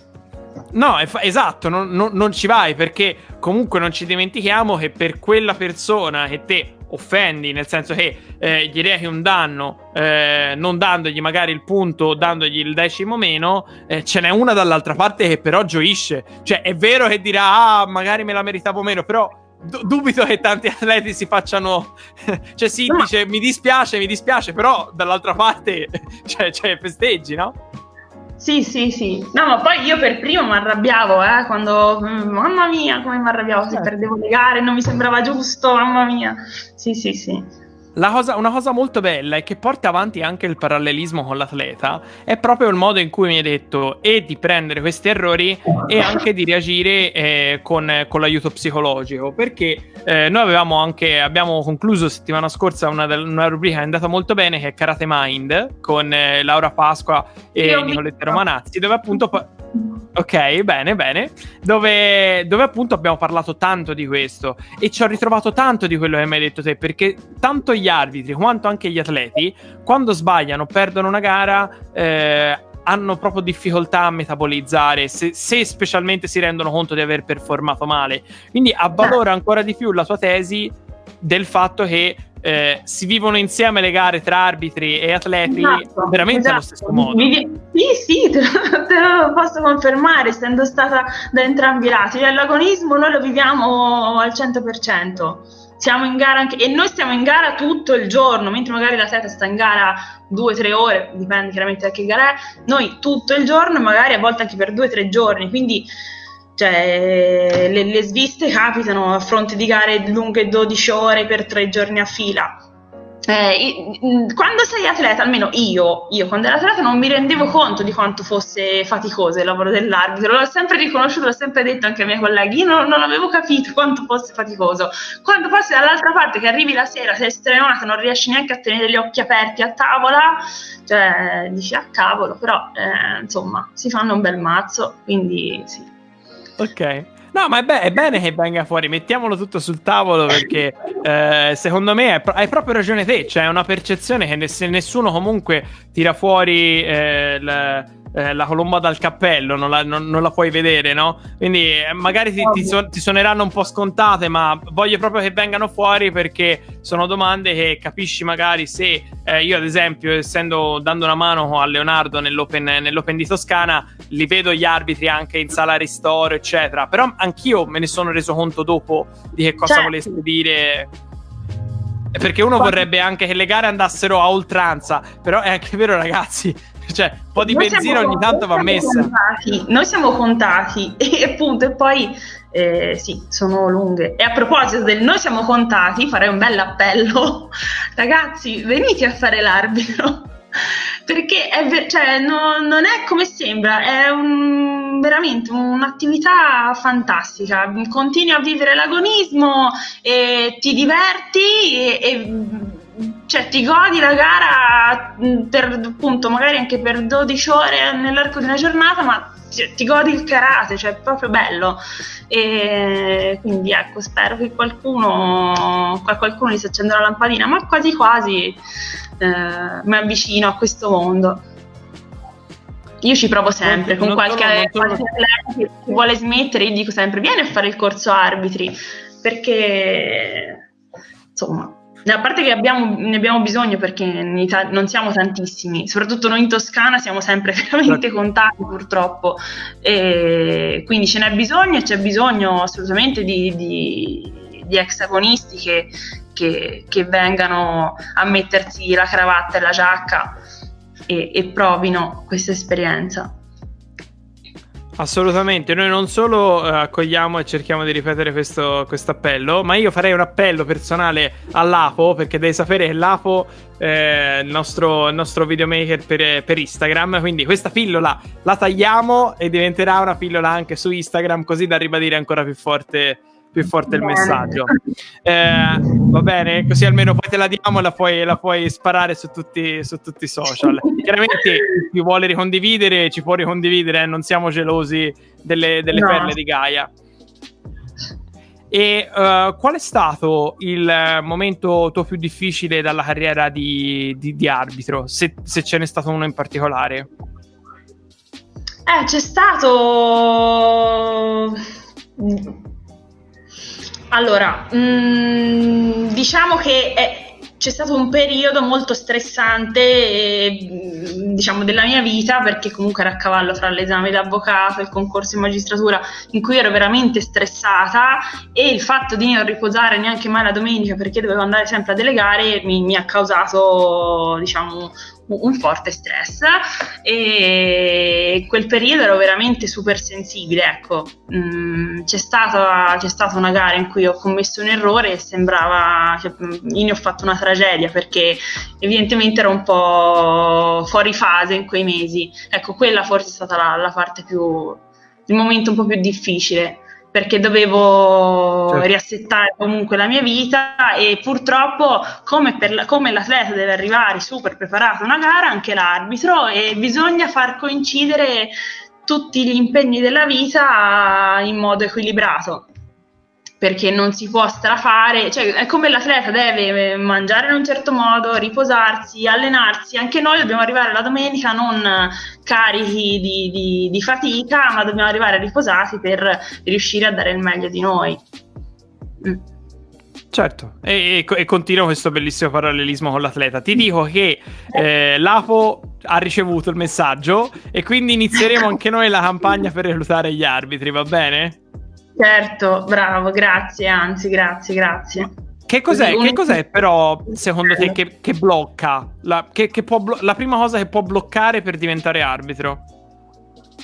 No, esatto, non, non, non, ci vai perché comunque non ci dimentichiamo che per quella persona che te offendi, nel senso che eh, gli rechi un danno, eh, non dandogli magari il punto, dandogli il decimo meno, eh, ce n'è una dall'altra parte che però gioisce. Cioè, è vero che dirà, ah, magari me la meritavo meno, però d- dubito che tanti atleti si facciano... [LAUGHS] cioè, si no. dice, mi dispiace, mi dispiace, però dall'altra parte, [LAUGHS] cioè, cioè festeggi, no? Sì, sì, sì. No, ma poi io per primo mi arrabbiavo, eh, quando... Mamma mia, come mi arrabbiavo se perdevo le gare, non mi sembrava giusto, mamma mia. Sì, sì, sì. Cosa, una cosa molto bella e che porta avanti anche il parallelismo con l'atleta è proprio il modo in cui mi hai detto e di prendere questi errori e anche di reagire eh, con, con, l'aiuto psicologico. Perché eh, noi avevamo anche, abbiamo concluso settimana scorsa una, una, rubrica che è andata molto bene che è Karate Mind con eh, Laura Pasqua e Nicoletta Romanazzi, dove appunto Ok, bene, bene. Dove, dove, appunto abbiamo parlato tanto di questo e ci ho ritrovato tanto di quello che mi hai detto te, perché tanto gli arbitri quanto anche gli atleti, quando sbagliano, perdono una gara, eh, hanno proprio difficoltà a metabolizzare, se, se, specialmente si rendono conto di aver performato male. Quindi avvalora ancora di più la tua tesi del fatto che eh, si vivono insieme le gare tra arbitri e atleti esatto, veramente esatto. allo stesso modo. Sì, sì, te lo, te lo, posso confermare, essendo stata da entrambi i lati. Cioè, l'agonismo noi lo viviamo al 100%. Siamo in gara anche, e noi stiamo in gara tutto il giorno, mentre magari l'atleta sta in gara due o tre ore, dipende chiaramente da che gara è, noi tutto il giorno magari a volte anche per due o tre giorni. Quindi cioè, le, le, sviste capitano a fronte di gare lunghe 12 ore per tre giorni a fila. Eh, quando sei atleta, almeno io, io quando ero atleta non mi rendevo conto di quanto fosse faticoso il lavoro dell'arbitro, l'ho sempre riconosciuto, l'ho sempre detto anche ai miei colleghi, io non, non avevo capito quanto fosse faticoso. Quando poi sei dall'altra parte che arrivi la sera, sei stremato, non riesci neanche a tenere gli occhi aperti a tavola, cioè dici ah cavolo, però eh, insomma si fanno un bel mazzo, quindi sì. Ok. No, ma è, be- è, bene che venga fuori, mettiamolo tutto sul tavolo perché [LAUGHS] eh, secondo me pro- hai proprio ragione te, cioè è una percezione che ne- se nessuno comunque tira fuori eh, l- eh, la colomba dal cappello, non la, non, non la, puoi vedere, no? Quindi eh, magari ti, ti, son, ti, suoneranno un po' scontate, ma voglio proprio che vengano fuori perché sono domande che capisci magari se eh, io, ad esempio, essendo dando una mano a Leonardo nell'open, nell'open, di Toscana, li vedo gli arbitri anche in sala ristoro, eccetera. Però anch'io me ne sono reso conto dopo di che cosa certo. volesse dire. Perché uno vorrebbe anche che le gare andassero a oltranza, però è anche vero, ragazzi, [LAUGHS] cioè, un po' di noi benzina ogni tanto va messa. Contati, noi siamo contati [LAUGHS] e appunto, e poi eh, sì, sono lunghe. E a proposito del noi siamo contati, farei un bel appello. [LAUGHS] Ragazzi, venite a fare l'arbitro. Perché è, cioè, no, non è come sembra, è un, veramente un'attività fantastica. Continui a vivere l'agonismo ti diverti e, e cioè ti godi la gara mm, per appunto magari anche per 12 ore nell'arco di una giornata ma ti, ti godi il karate cioè è proprio bello e quindi ecco spero che qualcuno qualcuno gli si accenda la lampadina ma quasi quasi eh, mi avvicino a questo mondo. Io ci provo sempre non, con non qualche, qualche atleta che vuole smettere io dico sempre vieni a fare il corso arbitri perché insomma a parte che abbiamo, ne abbiamo bisogno perché Italia, non siamo tantissimi, soprattutto noi in Toscana siamo sempre [LAUGHS] veramente certo. contati purtroppo, e quindi ce n'è bisogno e c'è bisogno assolutamente di, di, di exagonisti che, che, che, vengano a mettersi la cravatta e la giacca e, e provino questa esperienza. Assolutamente, noi non solo uh, accogliamo e cerchiamo di ripetere questo appello, ma io farei un appello personale all'AFO, perché devi sapere che l'AFO è il nostro, il nostro videomaker per, per, Instagram, quindi questa pillola la tagliamo e diventerà una pillola anche su Instagram, così da ribadire ancora più forte più forte il messaggio. Eh, va bene, così almeno poi te la diamo e la puoi, la puoi sparare su tutti, su tutti, i social. Chiaramente chi vuole ricondividere ci può ricondividere, eh, non siamo gelosi delle, delle no. perle di Gaia. E uh, qual è stato il momento tuo più difficile dalla carriera di, di, di arbitro, se, se ce n'è stato uno in particolare? Eh, c'è stato allora, mh, mm, diciamo che è, c'è stato un periodo molto stressante eh, diciamo della mia vita perché comunque era a cavallo tra l'esame d'avvocato e il concorso in magistratura in cui ero veramente stressata e il fatto di non riposare neanche mai la domenica perché dovevo andare sempre a delegare mi, mi ha causato diciamo un forte stress e quel periodo ero veramente super sensibile, ecco, mm, c'è, stata, c'è stata una gara in cui ho commesso un errore e sembrava, cioè, io ne ho fatto una tragedia perché evidentemente ero un po' fuori fase in quei mesi, ecco, quella forse è stata la, la parte più, il momento un po' più difficile perché dovevo certo. riassettare comunque la mia vita e purtroppo come, la, come, l'atleta deve arrivare super preparato a una gara, anche l'arbitro e bisogna far coincidere tutti gli impegni della vita in modo equilibrato perché non si può strafare, cioè è come l'atleta deve mangiare in un certo modo, riposarsi, allenarsi, anche noi dobbiamo arrivare la domenica non carichi di, di, di fatica, ma dobbiamo arrivare riposati per riuscire a dare il meglio di noi. Mm. Certo, e, e, e continuo questo bellissimo parallelismo con l'atleta. Ti dico che eh, l'APO ha ricevuto il messaggio e quindi inizieremo [LAUGHS] anche noi la campagna per reclutare gli arbitri, va bene? Certo, bravo, grazie, anzi, grazie, grazie. Che cos'è, che cos'è però, secondo te, che, che blocca? La, che, che blo- la prima cosa che può bloccare per diventare arbitro?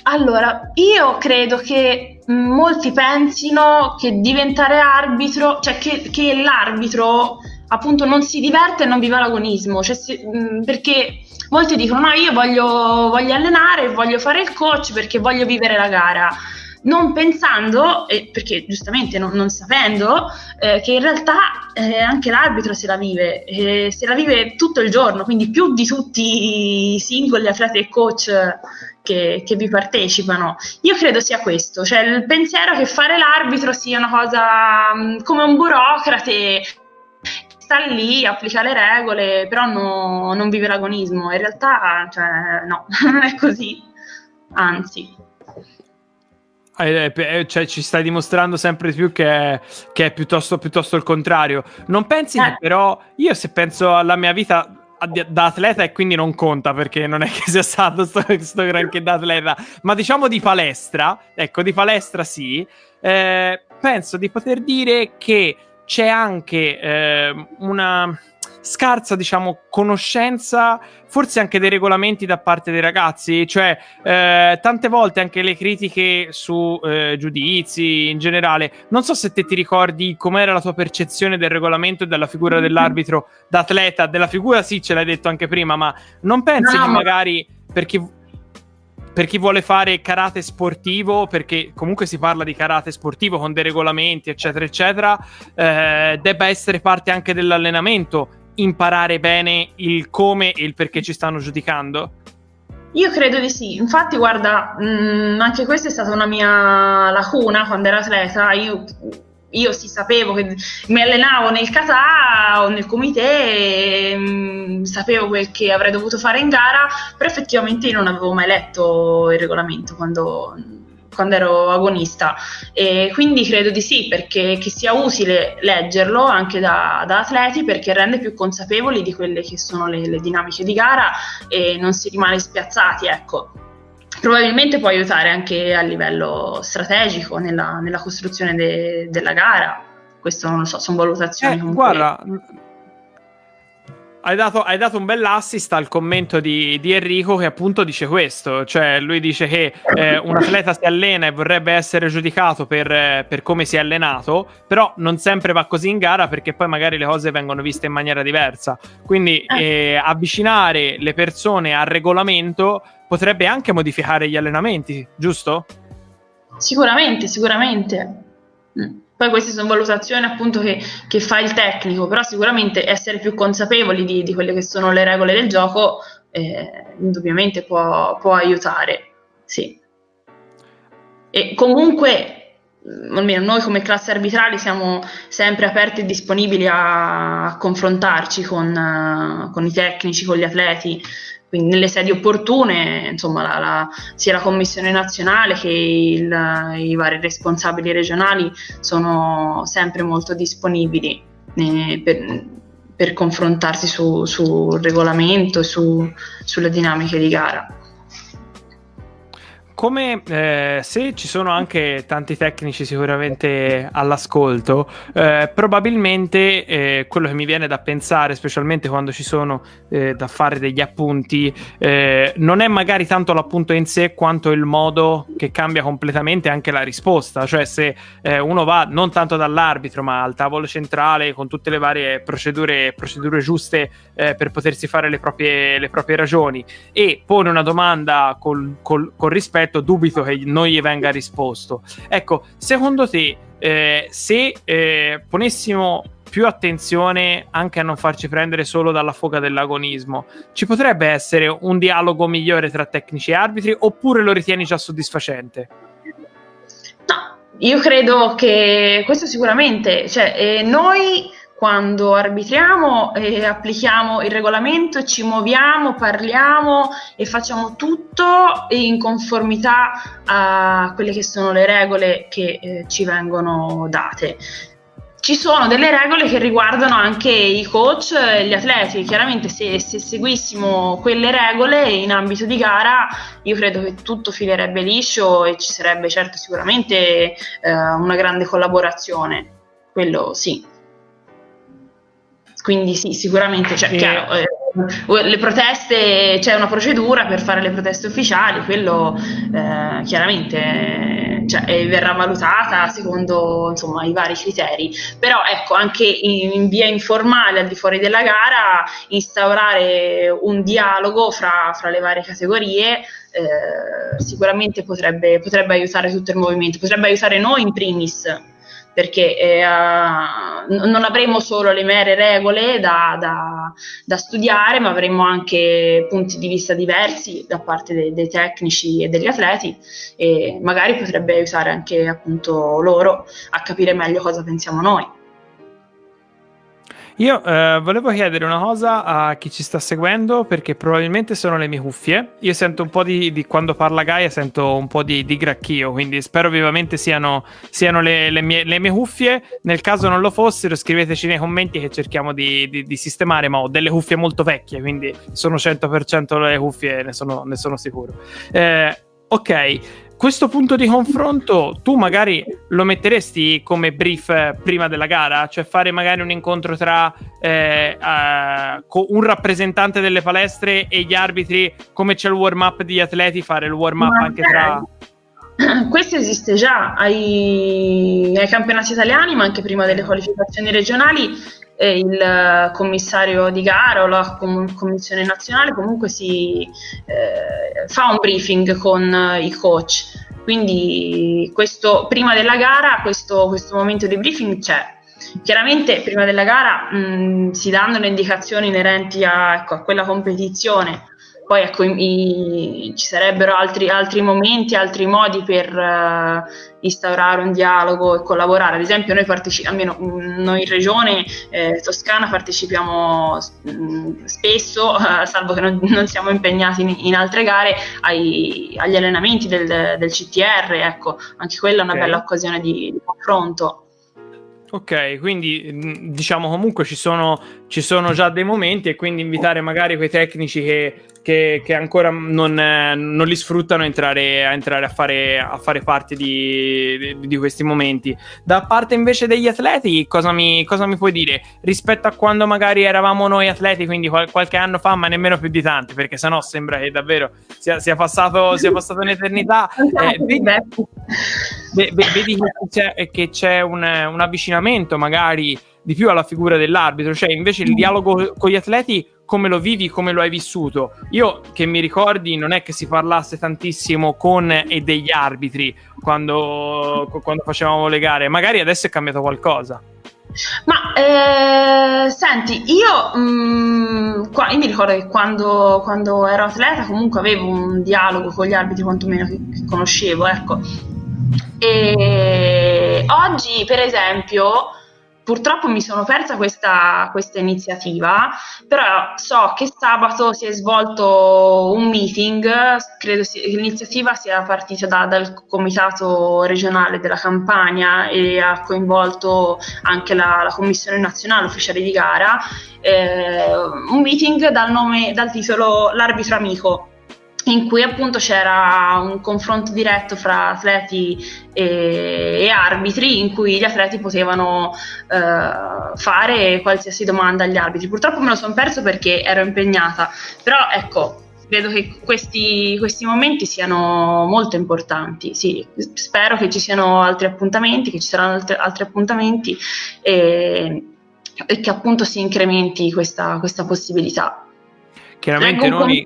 Allora, io credo che molti pensino che diventare arbitro, cioè che, che l'arbitro appunto non si diverte e non viva l'agonismo, cioè si, perché molti dicono no, io voglio, voglio allenare, voglio fare il coach perché voglio vivere la gara non pensando, eh, perché giustamente non, non sapendo, eh, che in realtà eh, anche l'arbitro se la vive, eh, se la vive tutto il giorno, quindi più di tutti i singoli atleti e coach che, che, vi partecipano. Io credo sia questo, cioè il pensiero che fare l'arbitro sia una cosa mh, mm, come un burocrate sta lì, applica le regole, però no, non vive l'agonismo. In realtà, cioè, no, [LAUGHS] non è così, anzi. Eh, eh, cioè, ci stai dimostrando sempre di più che è, che è piuttosto, piuttosto, il contrario. Non pensi eh. che però io se penso alla mia vita da atleta e quindi non conta perché non è [LAUGHS] che sia stato sto, sto granché da atleta, ma diciamo di palestra, ecco di palestra sì, eh, penso di poter dire che c'è anche eh, una scarsa, diciamo, conoscenza, forse anche dei regolamenti da parte dei ragazzi. Cioè, eh, tante volte anche le critiche su eh, giudizi in generale. Non so se te ti ricordi com'era la tua percezione del regolamento e della figura dell'arbitro d'atleta. Della figura, sì, ce l'hai detto anche prima, ma non pensi no, che magari per chi per chi vuole fare karate sportivo, perché comunque si parla di karate sportivo con dei regolamenti, eccetera, eccetera, eh, debba essere parte anche dell'allenamento imparare bene il come e il perché ci stanno giudicando? Io credo di sì, infatti guarda, mh, mm, anche questa è stata una mia lacuna quando ero atleta, io, io sì sapevo che mi allenavo nel kata o nel comité, e, mh, mm, sapevo quel che avrei dovuto fare in gara, però effettivamente io non avevo mai letto il regolamento quando quando ero agonista. E quindi credo di sì perché che sia utile leggerlo anche da, da, atleti perché rende più consapevoli di quelle che sono le, le dinamiche di gara e non si rimane spiazzati ecco. Probabilmente può aiutare anche a livello strategico nella, nella costruzione de, della gara. Questo non lo so sono valutazioni eh, guarda hai dato, hai dato, un bell'assist al commento di, di, Enrico che appunto dice questo, cioè lui dice che eh, un atleta si allena e vorrebbe essere giudicato per, eh, per, come si è allenato, però non sempre va così in gara perché poi magari le cose vengono viste in maniera diversa. Quindi eh, eh avvicinare le persone al regolamento potrebbe anche modificare gli allenamenti, giusto? Sicuramente, sicuramente. Mm. Poi queste sono valutazioni appunto che, che, fa il tecnico, però sicuramente essere più consapevoli di, di quelle che sono le regole del gioco eh, indubbiamente può, può, aiutare. Sì. E comunque, mm, almeno noi come classe arbitrali siamo sempre aperti e disponibili a, confrontarci con, uh, con i tecnici, con gli atleti quindi nelle sedi opportune, insomma, la, la, sia la Commissione nazionale che il, i vari responsabili regionali sono sempre molto disponibili eh, per, per, confrontarsi sul su regolamento e su, sulle dinamiche di gara. Come eh, se ci sono anche tanti tecnici sicuramente all'ascolto, eh, probabilmente eh, quello che mi viene da pensare, specialmente quando ci sono eh, da fare degli appunti, eh, non è magari tanto l'appunto in sé quanto il modo che cambia completamente anche la risposta. Cioè, se eh, uno va non tanto dall'arbitro, ma al tavolo centrale con tutte le varie procedure, procedure giuste per potersi fare le proprie, le proprie ragioni e pone una domanda col, col, col rispetto, dubito che non gli venga risposto. Ecco, secondo te, eh, se eh, ponessimo più attenzione anche a non farci prendere solo dalla foga dell'agonismo, ci potrebbe essere un dialogo migliore tra tecnici e arbitri oppure lo ritieni già soddisfacente? No, io credo che questo sicuramente, cioè, eh, noi quando arbitriamo e applichiamo il regolamento, ci muoviamo, parliamo e facciamo tutto in conformità a quelle che sono le regole che eh, ci vengono date. Ci sono delle regole che riguardano anche i coach e gli atleti. Chiaramente, se, se seguissimo quelle regole in ambito di gara, io credo che tutto filerebbe liscio e ci sarebbe certo sicuramente eh, una grande collaborazione. Quello sì. Quindi sì, sicuramente, cioè, e... chiaro, eh, le proteste, c'è una procedura per fare le proteste ufficiali, quello eh, chiaramente cioè, verrà valutata secondo insomma, i vari criteri, però ecco anche in, in, via informale al di fuori della gara instaurare un dialogo fra, fra le varie categorie eh, sicuramente potrebbe, potrebbe aiutare tutto il movimento, potrebbe aiutare noi in primis perché eh, non avremo solo le mere regole da, da, da, studiare, ma avremo anche punti di vista diversi da parte dei, dei tecnici e degli atleti e magari potrebbe aiutare anche appunto loro a capire meglio cosa pensiamo noi. Io eh, volevo chiedere una cosa a chi ci sta seguendo perché probabilmente sono le mie cuffie. Io sento un po' di, di quando parla Gaia, sento un po' di, di gracchio, quindi spero vivamente siano, siano le, le, mie, le, mie, cuffie. Nel caso non lo fossero, scriveteci nei commenti che cerchiamo di, di, sistemare, ma ho delle cuffie molto vecchie, quindi sono 100% le cuffie, ne sono, ne sono sicuro. Eh, ok, questo punto di confronto tu magari lo metteresti come brief eh, prima della gara? Cioè fare magari un incontro tra eh, uh, un rappresentante delle palestre e gli arbitri, come c'è il warm up degli atleti, fare il warm up anche tra... [CLEARS THROAT] Questo esiste già ai, ai campionati italiani, ma anche prima delle qualificazioni regionali eh, il commissario di gara o la com- commissione nazionale comunque si eh, fa un briefing con i coach. Quindi questo, prima della gara questo, questo momento di briefing c'è. Chiaramente prima della gara mh, si danno le indicazioni inerenti a, ecco, a quella competizione, poi ecco, i, ci sarebbero altri, altri, momenti, altri modi per uh, instaurare un dialogo e collaborare. Ad esempio, noi partecipiamo, almeno mm, noi in regione eh, Toscana partecipiamo mh, mm, spesso, uh, salvo che non, non, siamo impegnati in, in altre gare, ai, agli allenamenti del, del, CTR. Ecco, anche quella è una okay. bella occasione di, di confronto. Ok, quindi mm, diciamo comunque ci sono, ci sono, già dei momenti e quindi invitare magari quei tecnici che che, che ancora non, non, li sfruttano a entrare, a, entrare a, fare, a fare parte di, di, questi momenti. Da parte invece degli atleti, cosa mi, cosa mi, puoi dire rispetto a quando magari eravamo noi atleti, quindi qual- qualche anno fa, ma nemmeno più di tanti, perché sennò sembra che davvero sia, sia, passato, sia passato un'eternità. [LAUGHS] Eh, vedi, vedi che c'è, che c'è un, un avvicinamento magari di più alla figura dell'arbitro, cioè invece il dialogo con gli atleti come lo vivi, come lo hai vissuto. Io che mi ricordi non è che si parlasse tantissimo con e degli arbitri quando, quando facevamo le gare, magari adesso è cambiato qualcosa. Ma eh, senti, io, mh, mm, qua, io, mi ricordo che quando, quando, ero atleta comunque avevo un dialogo con gli arbitri quantomeno che, che conoscevo, ecco. E oggi, per esempio, Purtroppo mi sono persa questa, questa, iniziativa, però so che sabato si è svolto un meeting, credo che l'iniziativa sia partita da, dal comitato regionale della Campania e ha coinvolto anche la, la Commissione nazionale ufficiale di gara, eh, un meeting dal, nome, dal titolo L'arbitro amico in cui appunto c'era un confronto diretto fra atleti e, e arbitri in cui gli atleti potevano eh, fare qualsiasi domanda agli arbitri. Purtroppo me lo sono perso perché ero impegnata, però ecco, credo che questi, questi momenti siano molto importanti. Sì, spero che ci siano altri appuntamenti, che ci saranno altri, altri appuntamenti e, e, che appunto si incrementi questa, questa possibilità. Chiaramente noi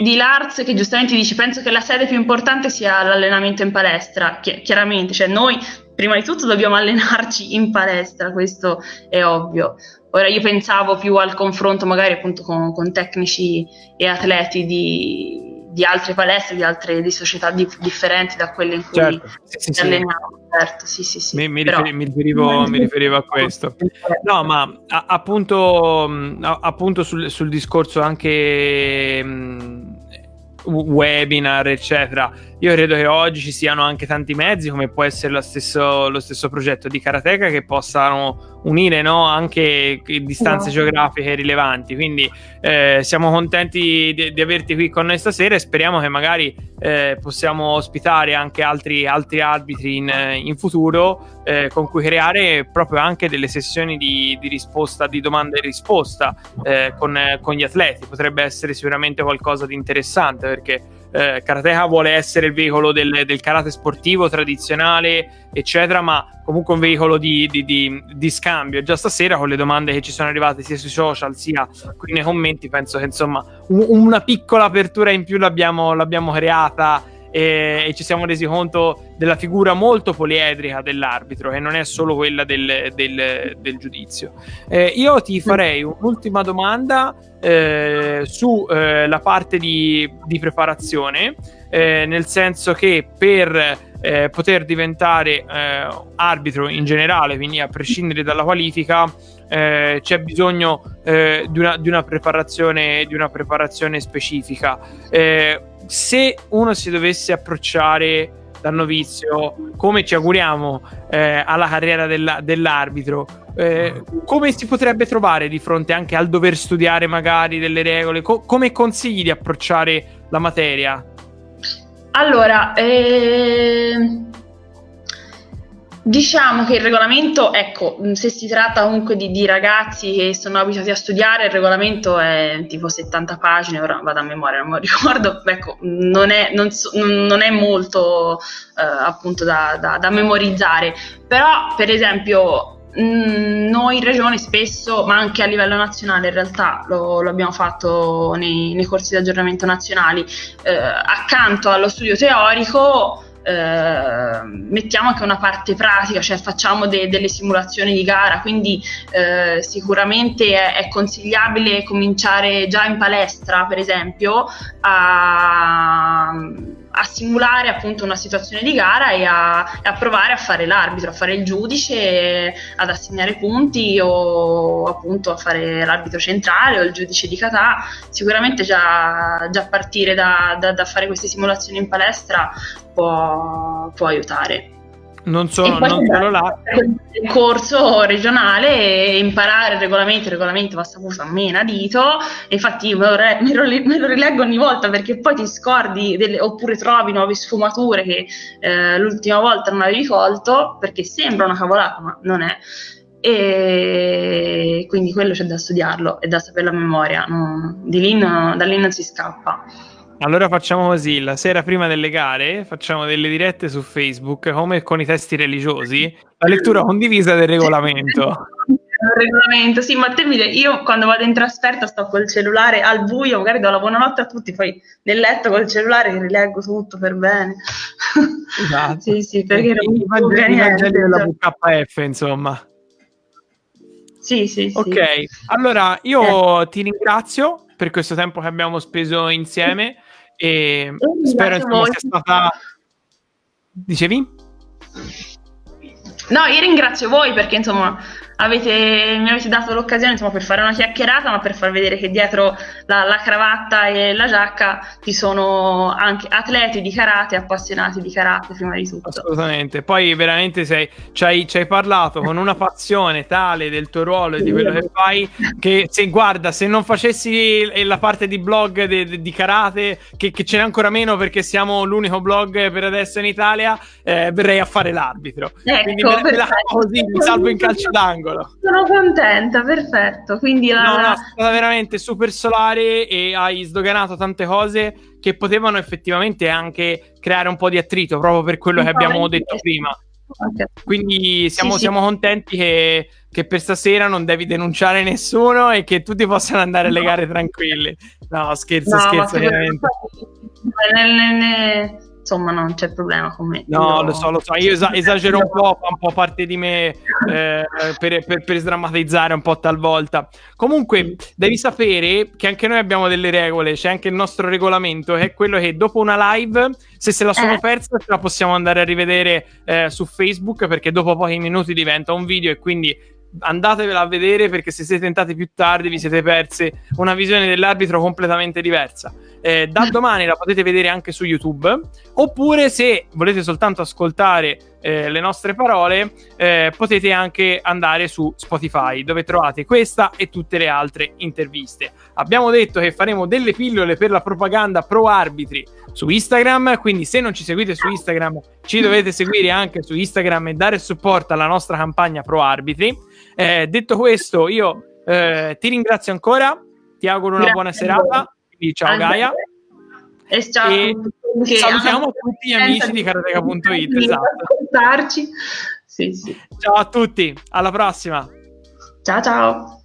di Lars che giustamente dice penso che la sede più importante sia l'allenamento in palestra Chi- chiaramente cioè noi prima di tutto dobbiamo allenarci in palestra questo è ovvio ora io pensavo più al confronto magari appunto con, con tecnici e atleti di, di altre palestre, di altre di società di, differenti da quelle in cui certo, sì, sì, alleniamo. Certo, sì, sì, sì. Mi, mi, Però, riferi, mi, riferivo, [LAUGHS] mi, riferivo, a questo. No, ma a, appunto, a, appunto sul, sul, discorso anche mh, webinar, eccetera. Io credo che oggi ci siano anche tanti mezzi, come può essere lo stesso, lo stesso progetto di Karateka, che possano unire no? anche distanze no. geografiche rilevanti. Quindi eh, siamo contenti di, di, averti qui con noi stasera e speriamo che magari eh, possiamo ospitare anche altri, altri arbitri in, in futuro eh, con cui creare proprio anche delle sessioni di, di risposta, di domanda e risposta eh, con, con gli atleti. Potrebbe essere sicuramente qualcosa di interessante perché eh, Karateka vuole essere il veicolo del, del, karate sportivo tradizionale, eccetera, ma comunque un veicolo di, di, di, di, scambio. Già stasera con le domande che ci sono arrivate sia sui social sia qui nei commenti, penso che insomma un, una piccola apertura in più l'abbiamo, l'abbiamo creata e, e, ci siamo resi conto della figura molto poliedrica dell'arbitro, che non è solo quella del, del, del giudizio. Eh, io ti farei un'ultima domanda eh, sulla eh, parte di, di preparazione, eh, nel senso che per eh, poter diventare eh, arbitro in generale, quindi a prescindere dalla qualifica, eh, c'è bisogno eh, di una, di, una di, una, preparazione, specifica. Se uno si dovesse approcciare da novizio, come ci auguriamo eh, alla carriera della, dell'arbitro, eh, come si potrebbe trovare di fronte anche al dover studiare magari delle regole? Co- come consigli di approcciare la materia? Allora, eh, Diciamo che il regolamento, ecco, se si tratta comunque di, di, ragazzi che sono abituati a studiare, il regolamento è tipo 70 pagine, ora vado a memoria, non mi [LAUGHS] ricordo, ecco, non è, non so, non è molto eh, appunto da, da, da, memorizzare, però per esempio noi in regione spesso, ma anche a livello nazionale in realtà lo, lo abbiamo fatto nei, nei, corsi di aggiornamento nazionali, eh, accanto allo studio teorico eh, mettiamo anche una parte pratica, cioè facciamo de- delle simulazioni di gara, quindi eh, sicuramente è-, è, consigliabile cominciare già in palestra, per esempio, a, a simulare appunto una situazione di gara e a, a, provare a fare l'arbitro, a fare il giudice, ad assegnare punti o appunto a fare l'arbitro centrale o il giudice di kata. Sicuramente già, già partire da, da, da fare queste simulazioni in palestra può, può aiutare. Non solo, non solo là. Il corso regionale imparare il regolamento, il regolamento va saputo a mena dito. Infatti, io me lo, me, lo, rileggo ogni volta perché poi ti scordi delle, oppure trovi nuove sfumature che eh, l'ultima volta non avevi colto perché sembra una cavolata, ma non è. E quindi quello c'è da studiarlo e da sapere la memoria. No, lì no, da lì non si scappa. Allora facciamo così, la sera prima delle gare facciamo delle dirette su Facebook, come con i testi religiosi, la lettura condivisa del regolamento. Il regolamento, sì, ma te mi io quando vado in trasferta sto col cellulare al buio, magari do la buonanotte a tutti, poi nel letto col cellulare rileggo tutto per bene. Esatto. [LAUGHS] sì, sì, perché non mi Vangeli della VKF, insomma. Sì, sì, sì. Ok, allora io eh. ti ringrazio per questo tempo che abbiamo speso insieme e spero insomma, sia stata... Dicevi? No, io ringrazio voi perché insomma avete, mi avete dato l'occasione insomma, per fare una chiacchierata, ma per far vedere che dietro la, la, cravatta e la giacca ci sono anche atleti di karate, appassionati di karate prima di tutto. Assolutamente, poi veramente sei, ci, hai, ci hai parlato con una passione tale del tuo ruolo e di quello che fai che se guarda, se non facessi la parte di blog de, di karate, che, che ce n'è ancora meno perché siamo l'unico blog per adesso in Italia, eh, verrei a fare l'arbitro. Ecco, Quindi me, me la così, mi salvo in calcio d'angolo. Sono contenta, perfetto. Quindi la... no, no, è stata veramente super solare e hai sdoganato tante cose che potevano effettivamente anche creare un po' di attrito proprio per quello che abbiamo detto prima. Quindi siamo, sì, siamo contenti che, che, per stasera non devi denunciare nessuno e che tutti possano andare alle gare tranquilli. No, scherzo, no, scherzo, veramente. Ne, insomma non c'è problema con me. No, io... lo so, lo so, io es- [LAUGHS] esagero un po', fa un po' parte di me eh, per, per, per, sdrammatizzare un po' talvolta. Comunque devi sapere che anche noi abbiamo delle regole, c'è anche il nostro regolamento, che è quello che dopo una live, se se la sono eh. persa, la possiamo andare a rivedere eh, su Facebook, perché dopo pochi minuti diventa un video e quindi andatevela a vedere perché se siete entrati più tardi vi siete persi una visione dell'arbitro completamente diversa. Eh, da domani la potete vedere anche su YouTube oppure se volete soltanto ascoltare eh, le nostre parole eh, potete anche andare su Spotify dove trovate questa e tutte le altre interviste. Abbiamo detto che faremo delle pillole per la propaganda pro arbitri su Instagram, quindi se non ci seguite su Instagram ci dovete seguire anche su Instagram e dare supporto alla nostra campagna pro arbitri. Eh, detto questo, io eh, ti ringrazio ancora, ti auguro una Grazie buona serata. Quindi, ciao Gaia. E, ciao e salutiamo tutti gli amici di karateka.it. Esatto. Sì, sì. Ciao a tutti, alla prossima. Ciao ciao.